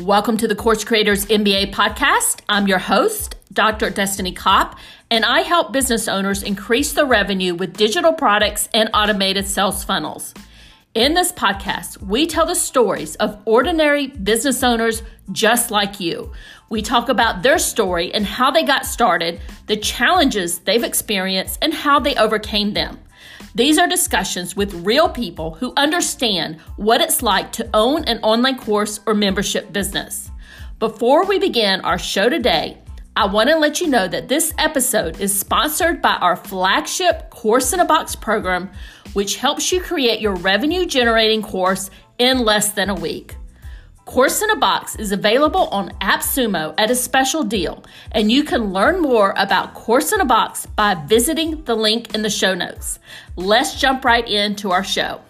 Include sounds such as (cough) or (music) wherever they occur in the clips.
Welcome to the Course Creators MBA podcast. I'm your host, Dr. Destiny Kopp, and I help business owners increase their revenue with digital products and automated sales funnels. In this podcast, we tell the stories of ordinary business owners just like you. We talk about their story and how they got started, the challenges they've experienced, and how they overcame them. These are discussions with real people who understand what it's like to own an online course or membership business. Before we begin our show today, I want to let you know that this episode is sponsored by our flagship Course in a Box program, which helps you create your revenue generating course in less than a week. Course in a Box is available on AppSumo at a special deal, and you can learn more about Course in a Box by visiting the link in the show notes. Let's jump right into our show.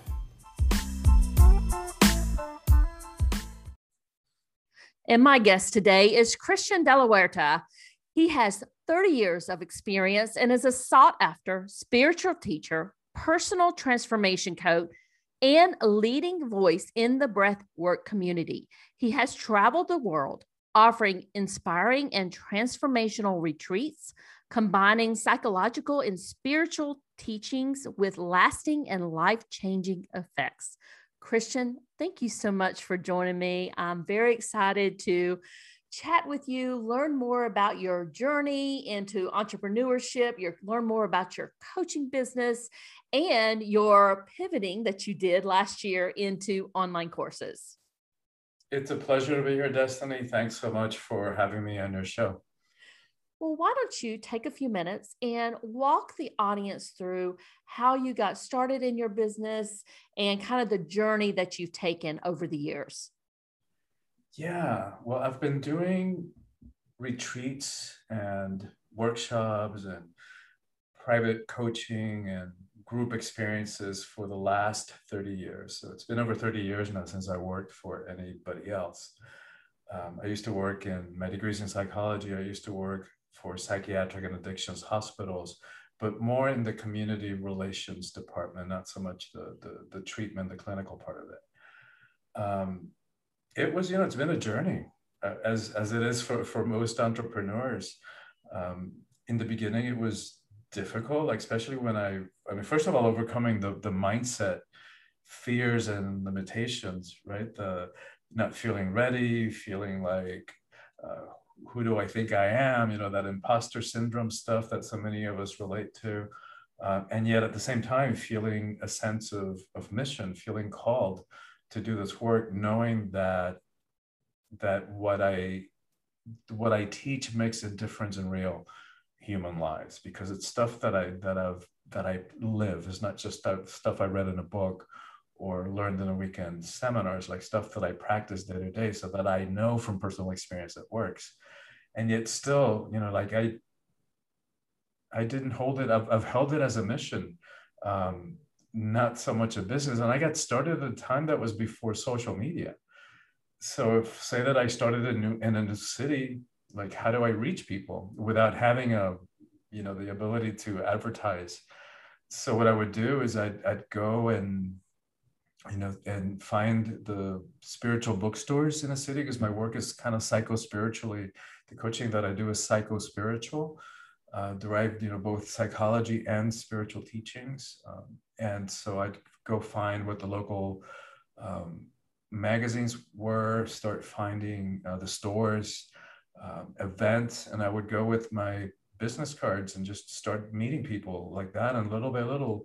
And my guest today is Christian De La Huerta. He has 30 years of experience and is a sought after spiritual teacher, personal transformation coach, and a leading voice in the breathwork community. He has traveled the world offering inspiring and transformational retreats, combining psychological and spiritual teachings with lasting and life changing effects. Christian, thank you so much for joining me. I'm very excited to chat with you, learn more about your journey into entrepreneurship, your learn more about your coaching business and your pivoting that you did last year into online courses. It's a pleasure to be here, Destiny. Thanks so much for having me on your show. Well, why don't you take a few minutes and walk the audience through how you got started in your business and kind of the journey that you've taken over the years? Yeah, well, I've been doing retreats and workshops and private coaching and group experiences for the last 30 years. So it's been over 30 years now since I worked for anybody else. Um, I used to work in my degrees in psychology. I used to work for psychiatric and addictions hospitals, but more in the community relations department, not so much the, the, the treatment, the clinical part of it. Um, it was, you know, it's been a journey uh, as, as it is for, for most entrepreneurs. Um, in the beginning, it was difficult, like especially when I, I mean, first of all, overcoming the the mindset, fears and limitations, right? The not feeling ready, feeling like, uh, who do I think I am? You know, that imposter syndrome stuff that so many of us relate to. Uh, and yet at the same time, feeling a sense of, of mission, feeling called to do this work, knowing that that what I what I teach makes a difference in real human lives because it's stuff that I that I've that I live. It's not just stuff I read in a book or learned in a weekend seminars, like stuff that I practice day to day, so that I know from personal experience it works. And yet, still, you know, like I, I didn't hold it. I've, I've held it as a mission, um, not so much a business. And I got started at a time that was before social media. So, if say that I started a new in a new city like how do i reach people without having a you know the ability to advertise so what i would do is i'd, I'd go and you know and find the spiritual bookstores in a city because my work is kind of psycho spiritually the coaching that i do is psycho spiritual uh, derived you know both psychology and spiritual teachings. Um, and so i'd go find what the local um, magazines were start finding uh, the stores um, event and I would go with my business cards and just start meeting people like that and little by little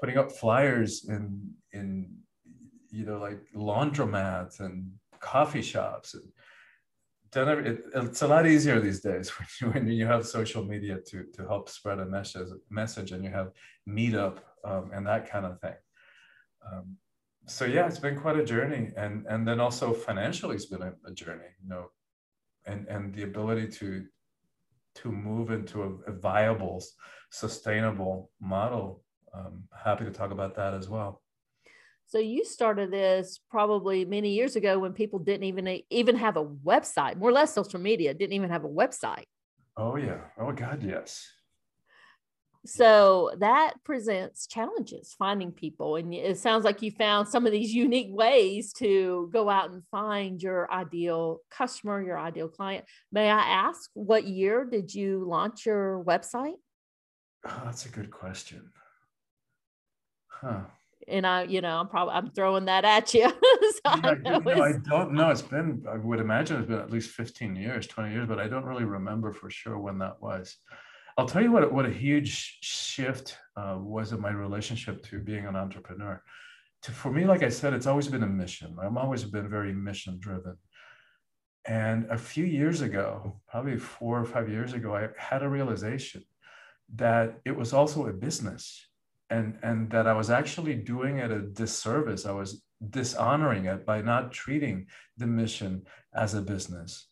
putting up flyers in in you know like laundromats and coffee shops and it, it's a lot easier these days (laughs) when you, when you have social media to to help spread a message message and you have meetup um, and that kind of thing. Um, so yeah it's been quite a journey and and then also financially it's been a, a journey you know and and the ability to to move into a, a viable sustainable model. Um, happy to talk about that as well so you started this probably many years ago when people didn't even even have a website more or less social media didn't even have a website. Oh yeah. Oh god yes. So that presents challenges finding people and it sounds like you found some of these unique ways to go out and find your ideal customer your ideal client. May i ask what year did you launch your website? Oh, that's a good question. Huh and I, you know, I'm probably I'm throwing that at you. (laughs) so yeah, I, know I don't know. It's been I would imagine it's been at least 15 years, 20 years, but I don't really remember for sure when that was. I'll tell you what, what a huge shift uh, was in my relationship to being an entrepreneur. To, for me, like I said, it's always been a mission. I've always been very mission driven. And a few years ago, probably four or five years ago, I had a realization that it was also a business and, and that I was actually doing it a disservice. I was dishonoring it by not treating the mission as a business.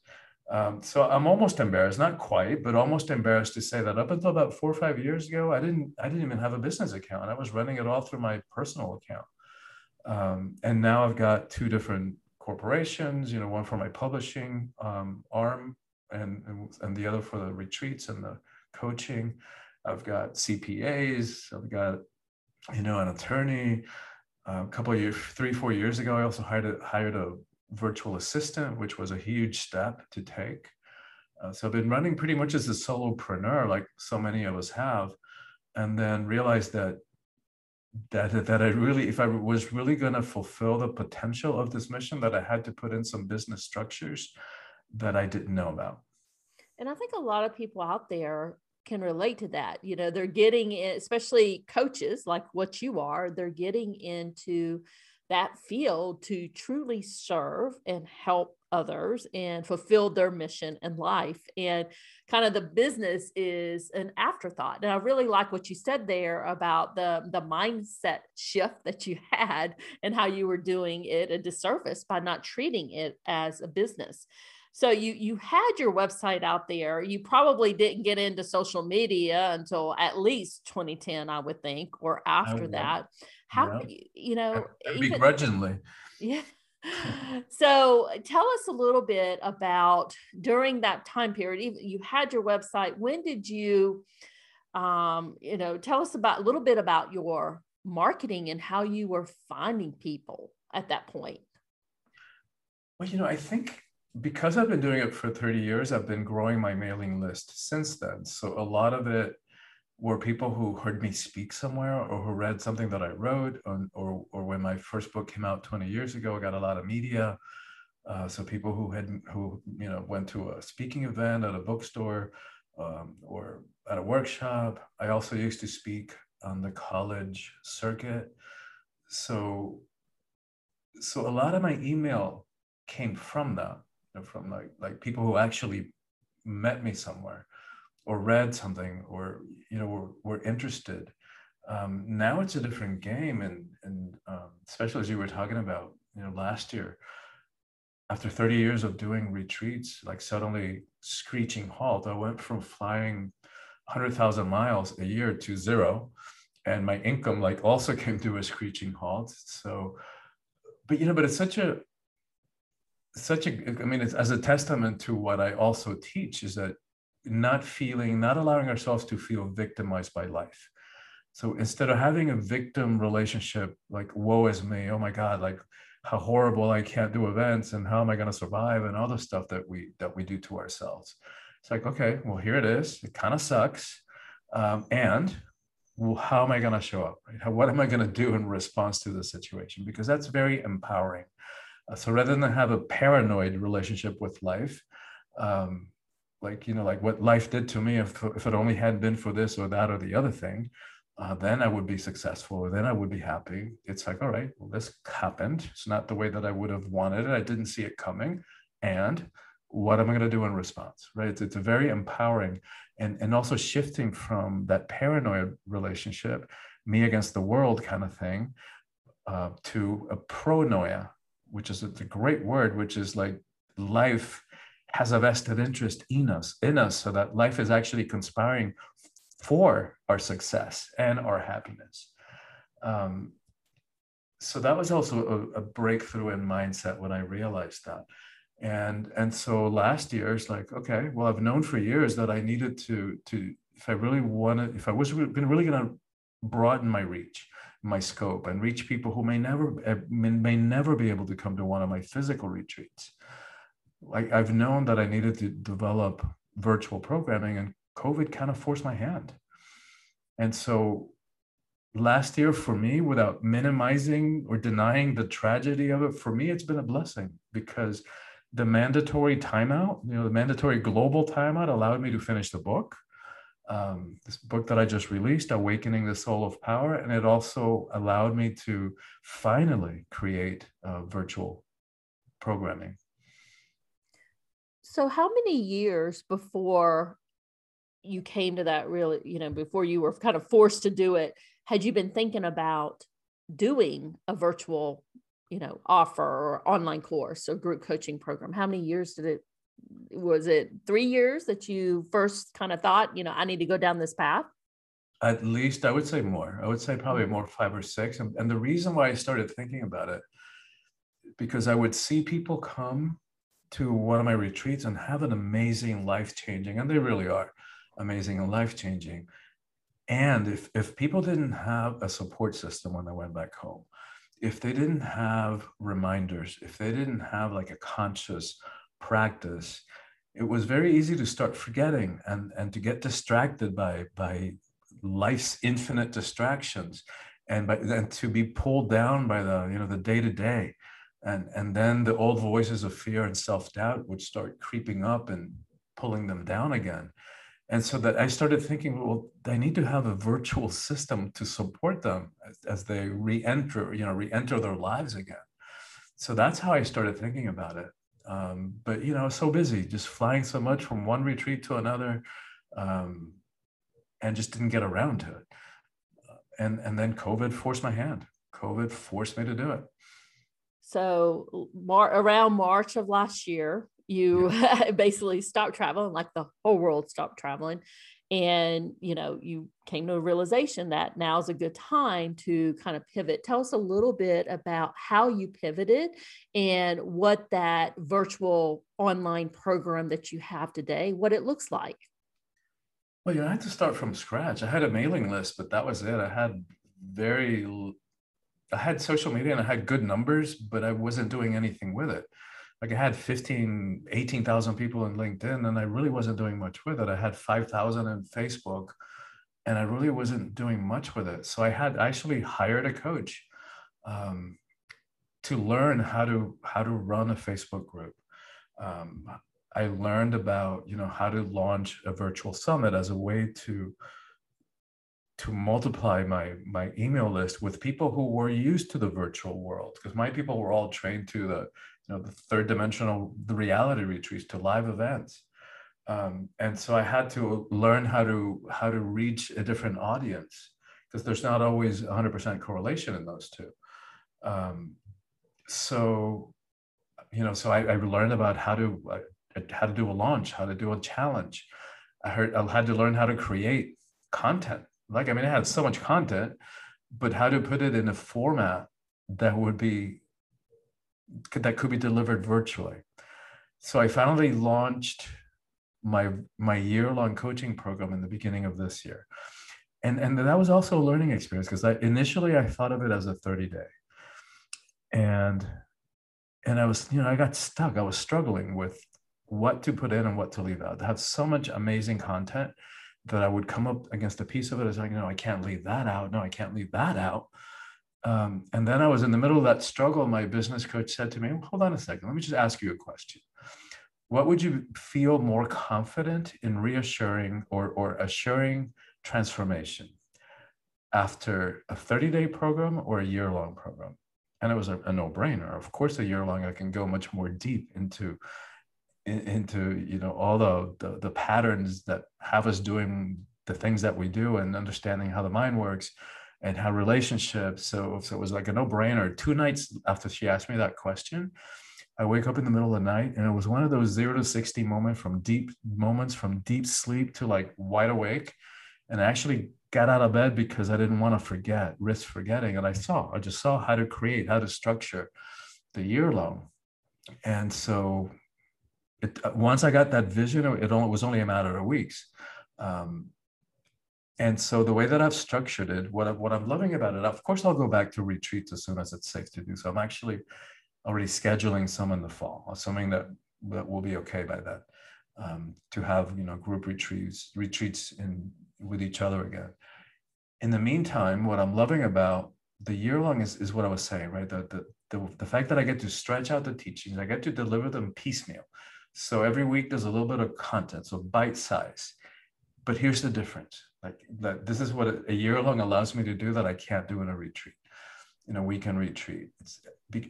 Um, so I'm almost embarrassed, not quite, but almost embarrassed to say that up until about four or five years ago, I didn't, I didn't even have a business account. I was running it all through my personal account. Um, and now I've got two different corporations, you know, one for my publishing um, arm and, and, and the other for the retreats and the coaching. I've got CPAs, I've got, you know, an attorney. Uh, a couple of years, three, four years ago, I also hired a, hired a virtual assistant, which was a huge step to take. Uh, so I've been running pretty much as a solopreneur, like so many of us have, and then realized that that that I really, if I was really going to fulfill the potential of this mission, that I had to put in some business structures that I didn't know about. And I think a lot of people out there can relate to that. You know, they're getting, especially coaches like what you are, they're getting into that field to truly serve and help others and fulfill their mission in life. And kind of the business is an afterthought. And I really like what you said there about the, the mindset shift that you (laughs) had and how you were doing it a disservice by not treating it as a business. So you you had your website out there. You probably didn't get into social media until at least 2010, I would think, or after that. How yeah. you know even, begrudgingly. Yeah. (laughs) (laughs) so tell us a little bit about during that time period. You had your website. When did you, um, you know, tell us about a little bit about your marketing and how you were finding people at that point. Well, you know, I think because I've been doing it for 30 years, I've been growing my mailing list since then. So a lot of it were people who heard me speak somewhere or who read something that I wrote, or, or, or when my first book came out 20 years ago, I got a lot of media. Uh, so people who had who you know went to a speaking event at a bookstore um, or at a workshop. I also used to speak on the college circuit. So so a lot of my email came from that know, from like like people who actually met me somewhere or read something or you know were, were interested. Um, now it's a different game and and um, especially as you were talking about you know last year after 30 years of doing retreats like suddenly screeching halt i went from flying 100000 miles a year to zero and my income like also (laughs) came to a screeching halt. So but you know but it's such a such a i mean it's as a testament to what i also teach is that not feeling not allowing ourselves to feel victimized by life. So instead of having a victim relationship like woe is me oh my god like how horrible i can't do events and how am i going to survive and all the stuff that we that we do to ourselves. It's like okay well here it is it kind of sucks um, and well, how am i going to show up right? how, what am i going to do in response to the situation? Because that's very empowering so rather than have a paranoid relationship with life, um, like you know, like what life did to me, if if it only had been for this or that or the other thing, uh, then I would be successful. or Then I would be happy. It's like, all right, well, this happened. It's not the way that I would have wanted it. I didn't see it coming, and what am I going to do in response? Right? It's, it's a very empowering and and also shifting from that paranoid relationship, me against the world kind of thing, uh, to a pronoia, which is a, a great word, which is like life has a vested interest in us, in us, so that life is actually conspiring for our success and our happiness. Um, so that was also a, a, breakthrough in mindset when I realized that. And and so last year it's like, okay, well, I've known for years that I needed to to if I really wanted, if I was really going to broaden my reach, my scope, and reach people who may never eh, may never be able to come to one of my physical retreats, like I've known that I needed to develop virtual programming, and COVID kind of forced my hand. And so last year for me, without minimizing or denying the tragedy of it, for me, it's been a blessing because the mandatory timeout, you know, the mandatory global timeout allowed me to finish the book. Um, this book that I just released, Awakening the Soul of Power, and it also allowed me to finally create uh, virtual programming. So, how many years before you came to that really, you know, before you were kind of forced to do it, had you been thinking about doing a virtual you know offer or online course or group coaching program how many years did it was it three years that you first kind of thought you know i need to go down this path at least i would say more. I would say probably mm-hmm. more five or six and, and the reason why i started thinking about it because i would see people come to one of my retreats and have an amazing life changing and they really are amazing and life changing. And if if people didn't have a support system when they went back home if they didn't have reminders, if they didn't have like a conscious practice, it was very easy to start forgetting and, and to get distracted by, by life's infinite distractions and, by, and to be pulled down by the, you know, the day to day. And, and then the old voices of fear and self-doubt would start creeping up and pulling them down again. And so that i started thinking well they need to have a virtual system to support them as, as, they re-enter you know re-enter their lives again. So that's how i started thinking about it um, but you know so busy just flying so much from one retreat to another um, and just didn't get around to it. And and then covid forced my hand. Covid forced me to do it. So mar- around march of last year you yeah. (laughs) basically stopped traveling like the whole world stopped traveling and you know you came to a realization that now is a good time to kind of pivot. Tell us a little bit about how you pivoted and what that virtual online program that you have today what it looks like. Well you know i had to start from scratch. I had a mailing list but that was it. I had very i had social media and i had good numbers but i wasn't doing anything with it like I had 15, 18,000 people in LinkedIn and I really wasn't doing much with it. I had 5,000 in Facebook and I really wasn't doing much with it. So I had actually hired a coach um, to learn how to how to run a Facebook group. Um, I learned about you know how to launch a virtual summit as a way to to multiply my my email list with people who were used to the virtual world because my people were all trained to the you know the third dimensional the reality retreats to live events. Um, and so i had to learn how to how to reach a different audience because there's not always 100% correlation in those two. Um, so you know so I, I, learned about how to uh, how to do a launch how to do a challenge. I heard i had to learn how to create content. Like i mean i had so much content but how to put it in a format that would be that could be delivered virtually. So I finally launched my my year-long coaching program in the beginning of this year. And, and that was also a learning experience because I initially I thought of it as a 30 day. And and I was, you know, I got stuck. I was struggling with what to put in and what to leave out. I have so much amazing content that I would come up against a piece of it as like, you know, I can't leave that out. No, I can't leave that out. Um, and then I was in the middle of that struggle. My business coach said to me, Hold on a second, let me just ask you a question. What would you feel more confident in reassuring or, or assuring transformation after a 30 day program or a year long program? And it was a, a no brainer. Of course, a year long, I can go much more deep into into you know all the, the the patterns that have us doing the things that we do and understanding how the mind works and how relationships. So, so it was like a no brainer. Two nights after she asked me that question, I wake up in the middle of the night and it was one of those zero to 60 moments from deep moments from deep sleep to like wide awake. And I actually got out of bed because I didn't want to forget, risk forgetting. And I saw, I just saw how to create, how to structure the year long. And so it, once I got that vision, it only, was only a matter of weeks. Um, and so the way that I've structured it, what, I, what I'm loving about it, of course, I'll go back to retreats as soon as it's safe to do so. I'm actually already scheduling some in the fall, assuming that that will be okay by that, um, to have you know group retreats retreats in with each other again. In the meantime, what I'm loving about the year long is, is what I was saying, right? The, the, the, the fact that I get to stretch out the teachings, I get to deliver them piecemeal. So every week there's a little bit of content, so bite size. But here's the difference like that this is what a year long allows me to do that I can't do in a retreat, in a weekend retreat. It's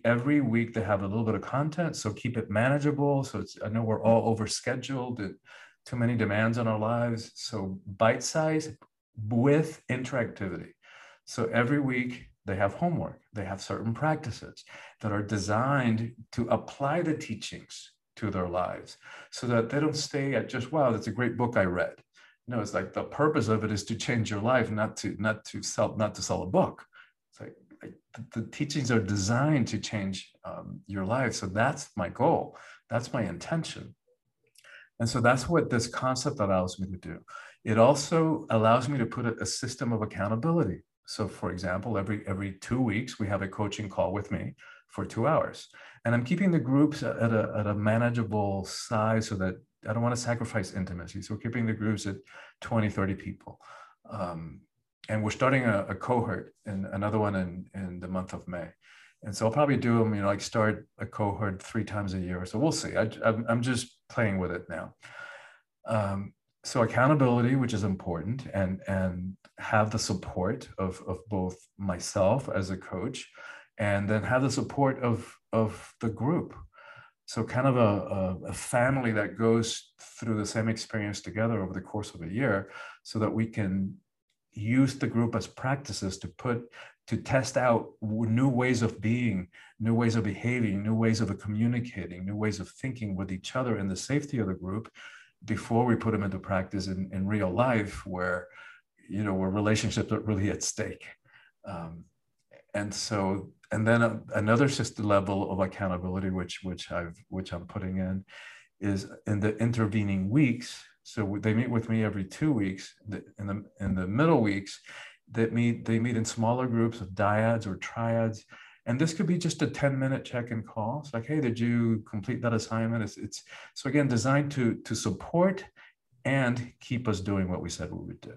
every week they have a little bit of content, so keep it manageable. So it's I know we're all over scheduled and too many demands on our lives. So bite size with interactivity. So every week they have homework, they have certain practices that are designed to apply the teachings to their lives so that they don't stay at just, wow, that's a great book I read no it's like the purpose of it is to change your life not to not to sell not to sell a book. It's like, like the, the, teachings are designed to change um, your life. So that's my goal. That's my intention. And so that's what this concept allows me to do. It also allows me to put a, a system of accountability. So for example every every two weeks we have a coaching call with me for two hours. And i'm keeping the groups at a, at a manageable size so that I don't want to sacrifice intimacy. So we're keeping the groups at 20, 30 people. Um, and we're starting a, a, cohort and another one in, in the month of May. And so I'll probably do them, you know, like start a cohort three times a year. So we'll see. I, am just playing with it now. Um, so accountability, which is important, and and have the support of of both myself as a coach, and then have the support of of the group so kind of a, a, a, family that goes through the same experience together over the course of a year so that we can use the group as practices to put to test out new ways of being new ways of behaving new ways of communicating new ways of thinking with each other in the safety of the group before we put them into practice in, in real life where you know where relationships are really at stake. Um, and so and then a, another system level of accountability which which i've which i'm putting in is in the intervening weeks. So they meet with me every two weeks. In the in the middle weeks that meet they meet in smaller groups of dyads or triads. And this could be just a 10 minute check-in call. It's like hey did you complete that assignment? It's, it's so again designed to to support and keep us doing what we said we would do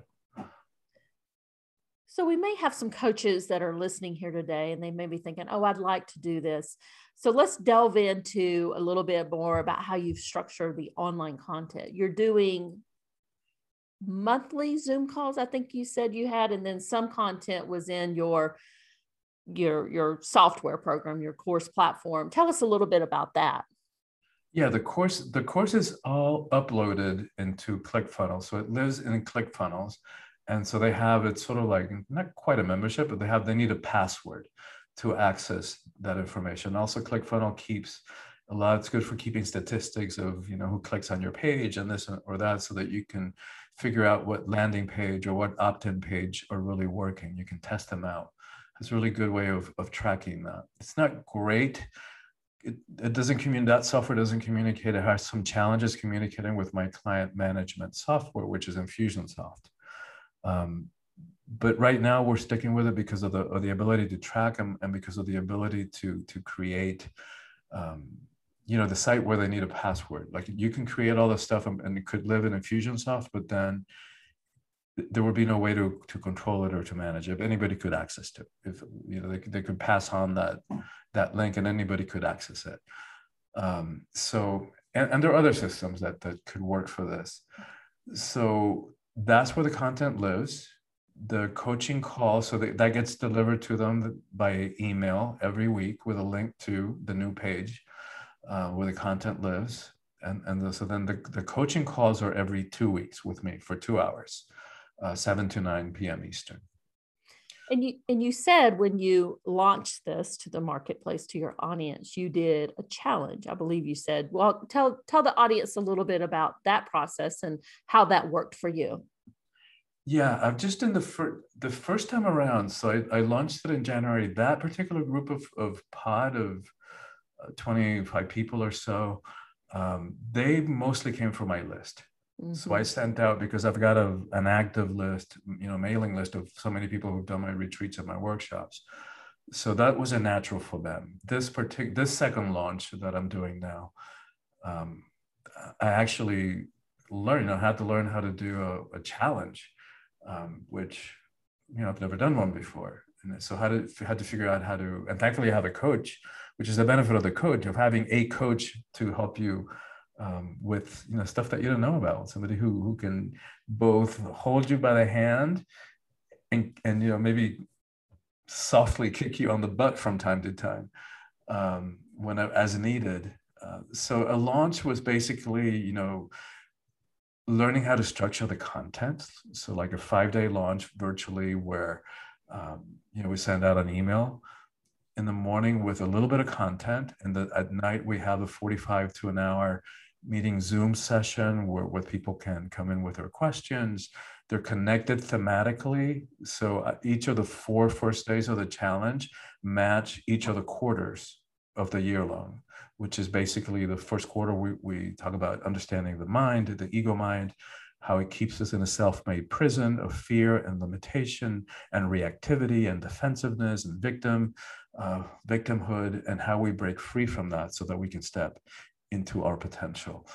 so we may have some coaches that are listening here today and they may be thinking, oh, I'd like to do this. So let's delve into a little bit more about how you've structured the online content. You're doing monthly Zoom calls, I think you said you had, and then some content was in your your your software program, your course platform. Tell us a little bit about that. Yeah, the course the course is all uploaded into ClickFunnels. So it lives in ClickFunnels and so they have it's sort of like not quite a membership but they have they need a password to access that information. Also clickfunnel keeps a lot it's good for keeping statistics of you know who clicks on your page and this or that so that you can figure out what landing page or what opt-in page are really working. You can test them out. It's a really good way of, of tracking that. It's not great. It, it doesn't communicate that software doesn't communicate. It has some challenges communicating with my client management software which is infusionsoft um, but right now we're sticking with it because of the, of the ability to track them and because of the ability to, to create, um, you know, the site where they need a password. Like you can create all this stuff and, and it could live in Infusionsoft, but then there would be no way to, to control it or to manage it. Anybody could access it. If you know, they, they could pass on that that link and anybody could access it. Um, so, and, and there are other systems that that could work for this. So that's where the content lives. The coaching call, so that, that gets delivered to them by email every week with a link to the new page uh, where the content lives. And, and the, so then the, the coaching calls are every two weeks with me for two hours, uh, 7 to 9 p.m. Eastern. And you and you said when you launched this to the marketplace to your audience, you did a challenge. I believe you said. Well, tell tell the audience a little bit about that process and how that worked for you. Yeah, I've just in the first the first time around. So I, I launched it in January. That particular group of of pod of uh, 25 people or so, um, they mostly came from my list. Mm-hmm. So I sent out because I've got a, an active list, you know, mailing list of so many people who've done my retreats and my workshops. So that was a natural for them. This particular, this second launch that I'm doing now, um, I actually learned, I had to learn how to do a, a challenge, um, which, you know, I've never done one before. And so how to, had to figure out how to, and thankfully I have a coach, which is the benefit of the coach, of having a coach to help you um, with you know stuff that you don't know about somebody who who can both hold you by the hand and and you know maybe softly (laughs) kick you on the butt from time to time um, when as needed. Uh, so a launch was basically you know learning how to structure the content. So like a five day launch virtually where um, you know we send out an email in the morning with a little bit of content. And the, at night we have a 45 to an hour meeting Zoom session where, where people can come in with their questions. They're connected thematically. So uh, each of the four first days of the challenge match each of the quarters of the year long, which is basically the first quarter we, we talk about understanding the mind, the ego mind, how it keeps us in a self-made prison of fear and limitation and reactivity and defensiveness and victim uh, victimhood and how we break free from that so that we can step into our potential.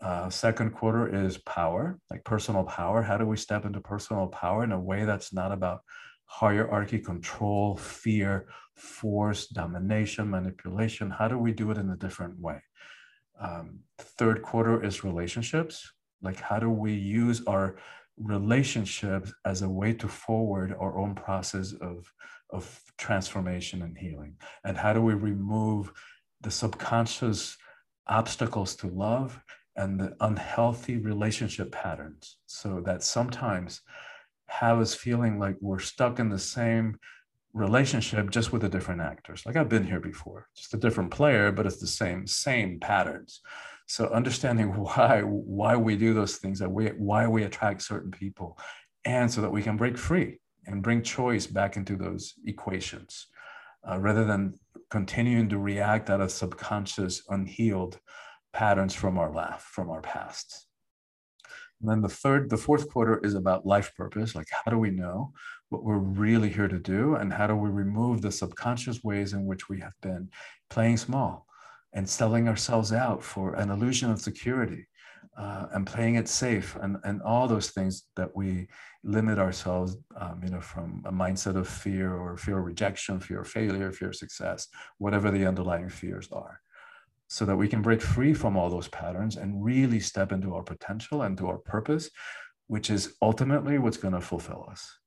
Uh, second quarter is power, like personal power. How do we step into personal power in a way that's not about hierarchy, control, fear, force, domination, manipulation? How do we do it in a different way? Um, third quarter is relationships. Like, how do we use our relationships as a way to forward our own process of, of transformation and healing? And how do we remove the subconscious obstacles to love and the unhealthy relationship patterns. So that sometimes have us feeling like we're stuck in the same relationship just with the different actors. Like I've been here before, just a different player, but it's the same, same patterns. So understanding (laughs) why why we do those things, that we why we attract certain people, and so that we can break free and bring choice back into those equations, uh, rather than continuing to react out of subconscious, unhealed patterns from our life, from our past. And then the third, the fourth quarter is about life purpose. Like, how do we know what we're really here to do? And how do we remove the subconscious ways in which we have been playing small and selling ourselves out for an illusion of security uh, and playing it safe and, and all those things that we limit ourselves, um, you know, from a mindset of fear or fear of rejection, fear of failure, fear of success, whatever the underlying fears are, so that we can break free from all those patterns and really step into our potential and to our purpose, which is ultimately what's going to fulfill us.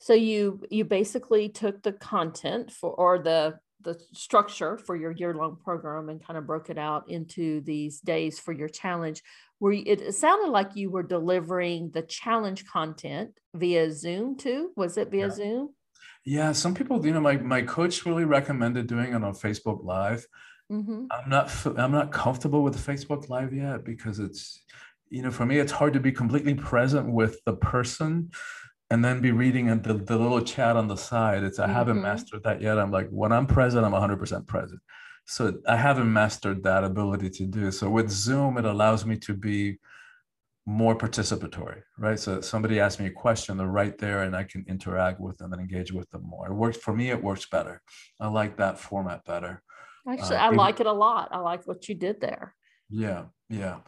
So you you basically took the content for or the the structure for your year long program and kind of broke it out into these days for your challenge where it, it sounded like you were delivering the challenge content via zoom too was it via yeah. zoom yeah some people you know my, my coach really recommended doing it on facebook live mm-hmm. i'm not i'm not comfortable with facebook live yet because it's you know for me it's hard to be completely present with the person and then be reading the, the little chat on the side. It's I mm-hmm. haven't mastered that yet. I'm like, when I'm present, I'm 100% present. So I haven't mastered that ability to do. So with Zoom, it allows me to be more participatory, right? So somebody asks me a question, they're right there, and I can interact with them and engage with them more. It works for me. It works better. I like that format better. Actually, uh, I like it a lot. I like what you did there. Yeah, yeah.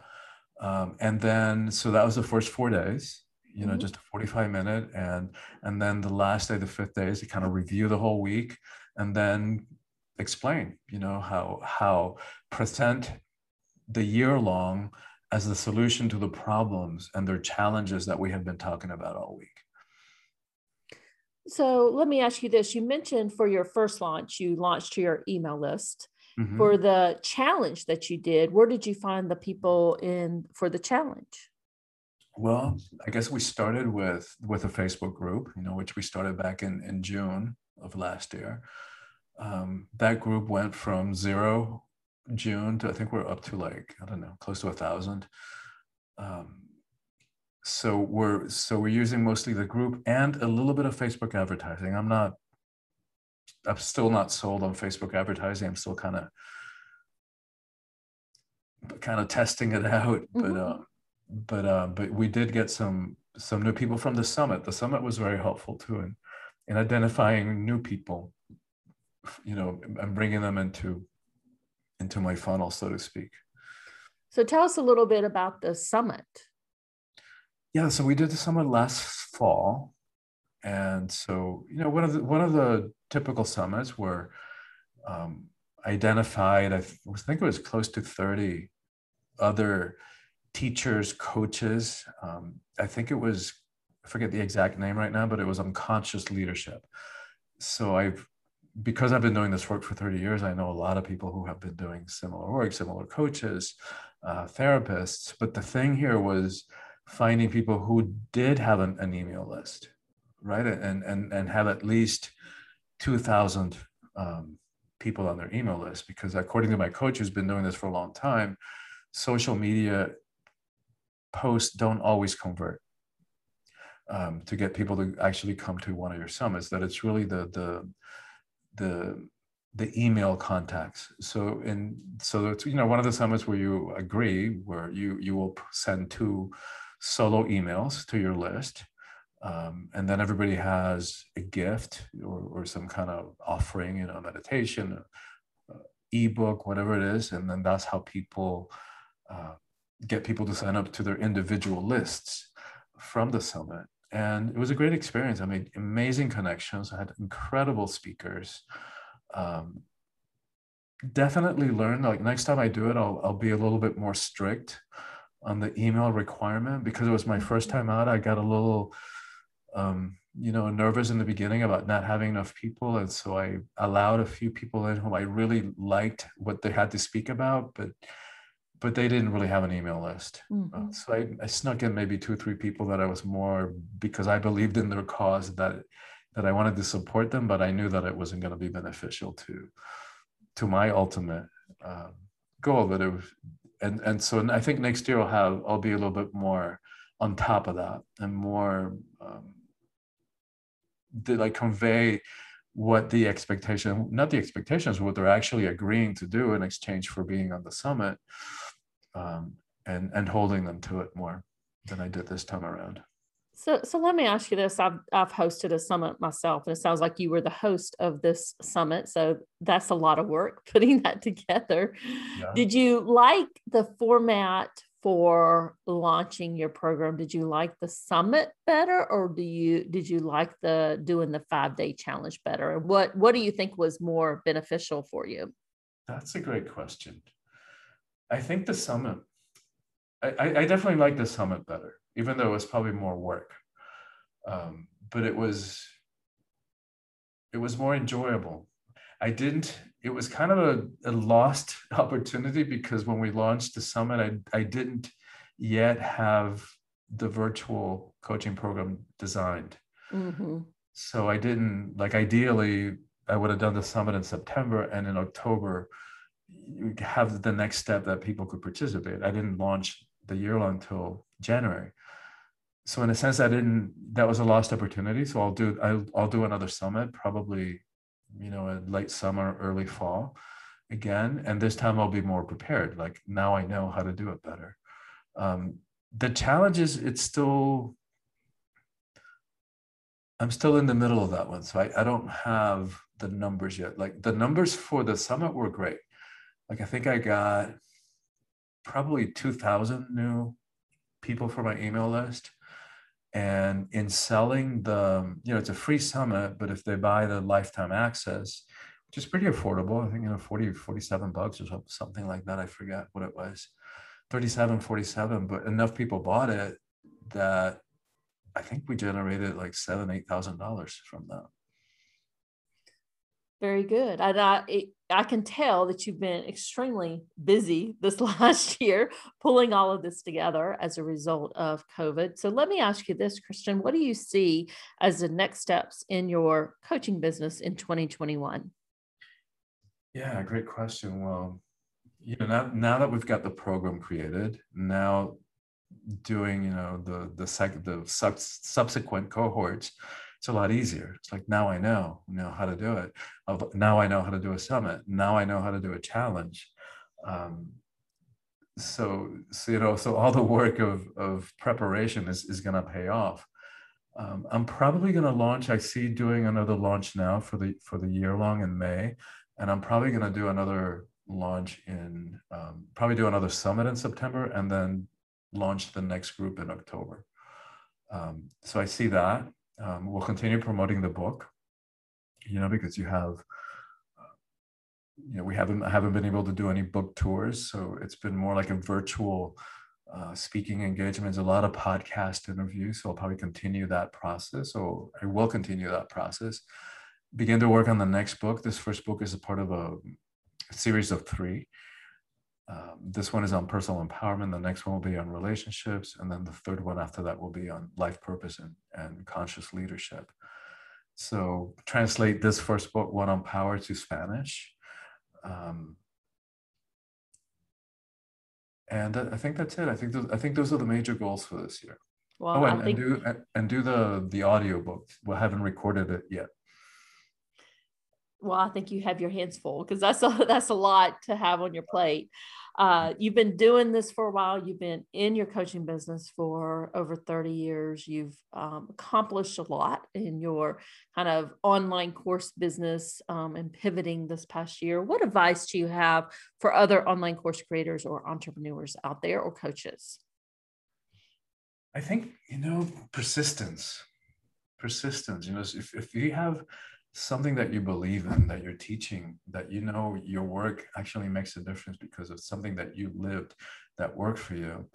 Um, and then so that was the first four days you know, mm-hmm. just a 45 minute. And and then the last day, the fifth day is to kind of review the whole week and then explain, you know, how how present the year long as the solution to the problems and their challenges that we have been talking about all week. So let me ask you this. You mentioned for your first launch, you launched to your email list. Mm-hmm. For the challenge that you did, where did you find the people in for the challenge? Well, I guess we started with with a Facebook group, you know, which we started back in in June of last year. Um, that group went from zero June to I think we're up to like I don't know, close to a thousand. Um, so we're so we're using mostly the group and a little bit of Facebook advertising. I'm not. I'm still not sold on Facebook advertising. I'm still kind of kind of testing it (laughs) out. Mm-hmm. But uh, but uh, but we did get some some new people from the summit. The summit was very helpful too in in identifying new people, you know, and bringing them into into my funnel, so to speak. So tell us a little bit about the summit. Yeah, so we did the summit last fall, and so you know one of the one of the typical summits were um, identified. I think it was close to thirty other teachers, coaches. Um, I think it was, I forget the exact name right now, but it was unconscious leadership. So I've, because I've been doing this work for 30 years, I know a lot of people who have been doing similar work, similar coaches, uh, therapists. But the thing here was finding people who did have an, an email list, right? And, and, and have at least 2,000 um, people on their email list. Because according to my coach who's been doing this for a long time, social media posts don't always convert um, to get people to actually come to one of your summits that it's really the the the the email contacts. So in so it's you know one of the summits where you agree where you you will send two solo emails to your list um, and then everybody has a gift or, or some kind of offering you know meditation uh, ebook whatever it is and then that's how people uh, get people to sign up to their individual lists from the summit. And it was a great experience. I made amazing connections. I had incredible speakers. Um, definitely learned like next time I do it, I'll, I'll be a little bit more strict on the email requirement because it was my first time out. I got a little, um, you know, nervous in the beginning about not having enough people. And so I allowed a few people in whom I really liked what they had to speak about, but but they didn't really have an email list. Mm-hmm. Uh, so I, I, snuck in maybe two or three people that I was more because I believed in their cause that that I wanted to support them, but I knew that it wasn't going to be beneficial to to my ultimate um, goal. That it was, and and so I think next year I'll have I'll be a little bit more on top of that and more um, did I convey what the expectation not the expectations what they're actually agreeing to do in exchange for being on the summit um, and and holding them to it more than I did this time around. So, so let me ask you this: I've I've hosted a summit myself, and it sounds like you were the host of this summit. So that's a lot of work (laughs) putting that together. Yeah. Did you like the format for launching your program? Did you like the summit better, or do you did you like the doing the five day challenge better? And what what do you think was more beneficial for you? That's a great question. I think the summit, I, I definitely like the summit better, even though it was probably more work. Um, but it was, it was more enjoyable. I didn't, it was kind of a, a lost (laughs) opportunity because when we launched the summit, I, I didn't yet have the virtual coaching program designed. Mm-hmm. So I didn't like ideally I would have done the summit in September and in October have the next step that people could participate. I didn't launch the year long until January. So in a sense, I didn't. That was a lost opportunity. So I'll do. I'll, I'll do another summit, probably, you know, in late summer, early fall, again. And this time I'll be more prepared. Like now I know how to do it better. Um, the challenge is it's still. I'm still in the middle of that one, so I, I don't have the numbers yet. Like the numbers for the summit were great like I think I got probably 2,000 new people for my email list. And in selling the, you know, it's a free summit, but if they buy the lifetime access, which is pretty affordable, I think, you know, 40, 47 bucks or something like that. I forget what it was 37, 47, but enough people bought it that I think we generated like seven, $8,000 from that. Very good. I, it, I can tell that you've been extremely busy this (laughs) last year, pulling all of this together as a result of COVID. So let me ask you this, Christian what do you see as the next steps in your coaching business in 2021? Yeah, great question. Well, you know, now, now that we've got the program created, now doing, you know, the the sec the sub- subsequent cohorts, it's a lot easier. It's like now I know, know how to do it. Now I know how to do a summit. Now I know how to do a challenge. Um, so, so you know, so all the work of of preparation is is going to pay off. Um, I'm probably going to launch. I see doing another launch now for the for the year long in May, and I'm probably going to do another launch in um, probably do another summit in September, and then launch the next group in October. Um, so I see that. Um, we'll continue promoting the book, you know, because you have, uh, you know, we haven't haven't been able to do any book tours, so it's been more like a virtual uh, speaking engagements, a lot of podcast interviews. So I'll probably continue that process. So I will continue that process. Begin to work on the next book. This first book is a part of a series of three. Um, this one is on personal empowerment. The next one will be on relationships. And then the third one after that will be on life purpose and, and conscious leadership. So translate this first book, one on power, to Spanish. Um, and I think that's it. I think those, I think those are the major goals for this year. Well, oh, and, think... and do and do the the audio book. We haven't recorded it yet well, I think you have your hands full because that's a (laughs) that's a lot to have on your plate. Uh, you've been doing this for a while. You've been in your coaching business for over 30 years. You've um, accomplished a lot in your kind of online course business um, and pivoting this past year. What advice do you have for other online course creators or entrepreneurs out there or coaches? I think, you know, persistence, persistence, you know, if, if you have something that you believe in that you're teaching that you know your work actually makes a difference because of something that you lived that worked for you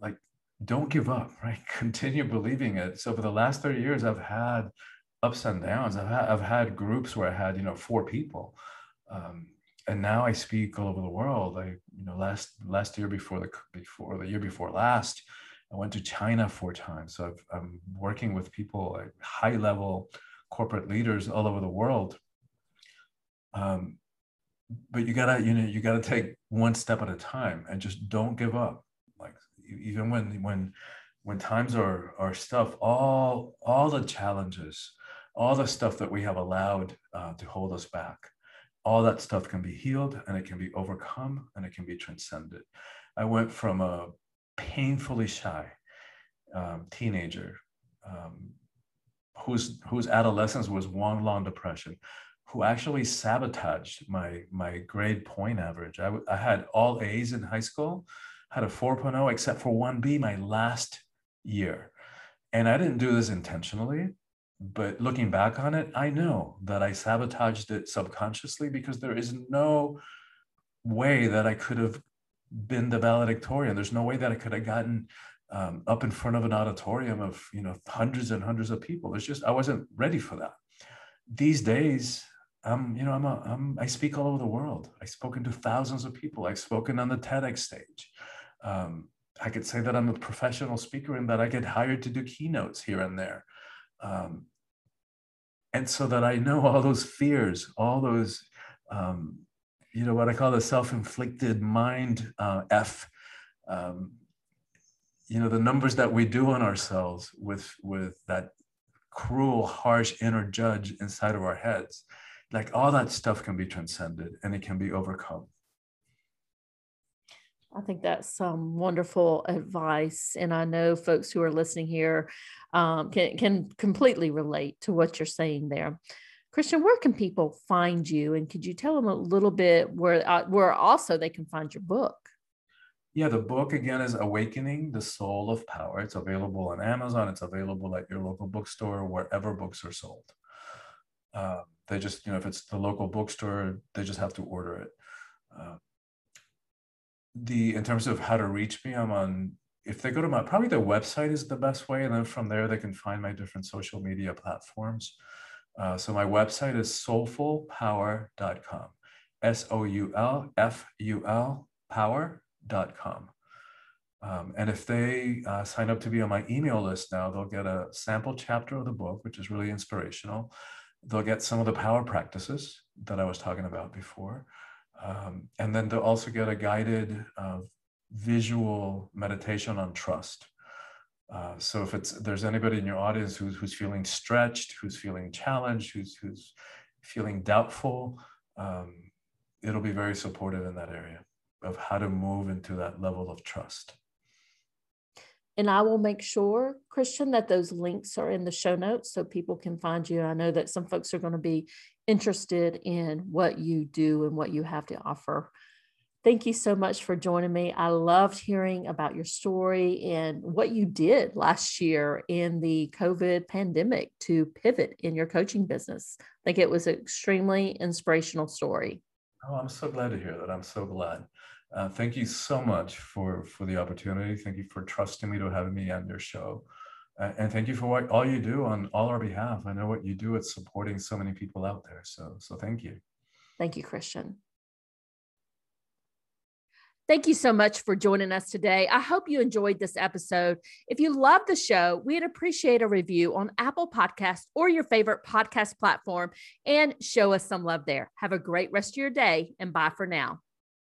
like don't give up (laughs) right? Continue believing it. So for the last 30 years i've had ups and downs. I've had, I've had groups where i had you know four people um, and now i speak all over the world. I you know last last year before the before the year before last i went to china four times. So i am working with people at high level corporate leaders all over the world. Um, but you gotta, you know, you gotta take one step at a time and just don't give up. Like even when when when times are are tough, all all the challenges, all the stuff that we have allowed uh, to hold us back, all that stuff can be healed and it can be overcome and it can be transcended. I went from a painfully shy um, teenager um, whose whose adolescence was one long depression, who actually sabotaged my my grade point average. I, I had all A's in high school, had a 4.0 except for one B my last year, and I didn't do this intentionally. But looking back on it, I know that I sabotaged it subconsciously because there is no way that I could have been the valedictorian. There's no way that I could have gotten um, up in front of an auditorium of you know hundreds and hundreds of people. It's just I wasn't ready for that. These days, um, you know, I'm, a, I'm I speak all over the world. I've spoken to thousands of people. I've spoken on the TEDx stage. Um, I could say that I'm a professional speaker and that I get hired to do keynotes here and there. Um, and so that I know all those fears, all those, um, you know, what I call the self-inflicted mind uh, F, um, you know the numbers that we do on ourselves with with that cruel harsh inner judge inside of our heads like all that stuff can be transcended and it can be overcome I think that's some wonderful advice, and I know folks who are listening here um, can can completely relate to what you're saying there. Christian, where can people find you, and could you tell them a little bit where uh, where also they can find your book? Yeah, the book again is Awakening the Soul of Power. It's available on Amazon. It's available at your local bookstore, wherever books are sold. Uh, they just, you know, if it's the local bookstore, they just have to order it. Uh, the in terms of how to reach me, I'm on. If they go to my probably their website is the best way, and then from there they can find my different social media platforms. Uh, so my website is soulfulpower.com. S O U L F U L power com. Um, and if they uh, sign up to be on my email list now, they'll get a sample chapter of the book, which is really inspirational. They'll get some of the power practices that I was talking about before. Um, and then they'll also get a guided uh, visual meditation on trust. Uh, so if it's there's anybody in your audience who's, who's feeling stretched, who's feeling challenged, who's, who's feeling doubtful, um, it'll be very supportive in that area. Of how to move into that level of trust. And I will make sure, Christian, that those links are in the show notes so people can find you. I know that some folks are going to be interested in what you do and what you have to offer. Thank you so much for joining me. I loved hearing about your story and what you did last year in the COVID pandemic to pivot in your coaching business. I think it was an extremely inspirational story. Oh, I'm so glad to hear that. I'm so glad. Uh, thank you so much for for the opportunity. Thank you for trusting me to having me on your show, uh, and thank you for what all you do on all our behalf. I know what you do. It's supporting so many people out there. So so thank you. Thank you, Christian. Thank you so much for joining us today. I hope you enjoyed this episode. If you love the show, we'd appreciate a review on Apple Podcast or your favorite podcast platform and show us some love there. Have a great rest of your day and bye for now.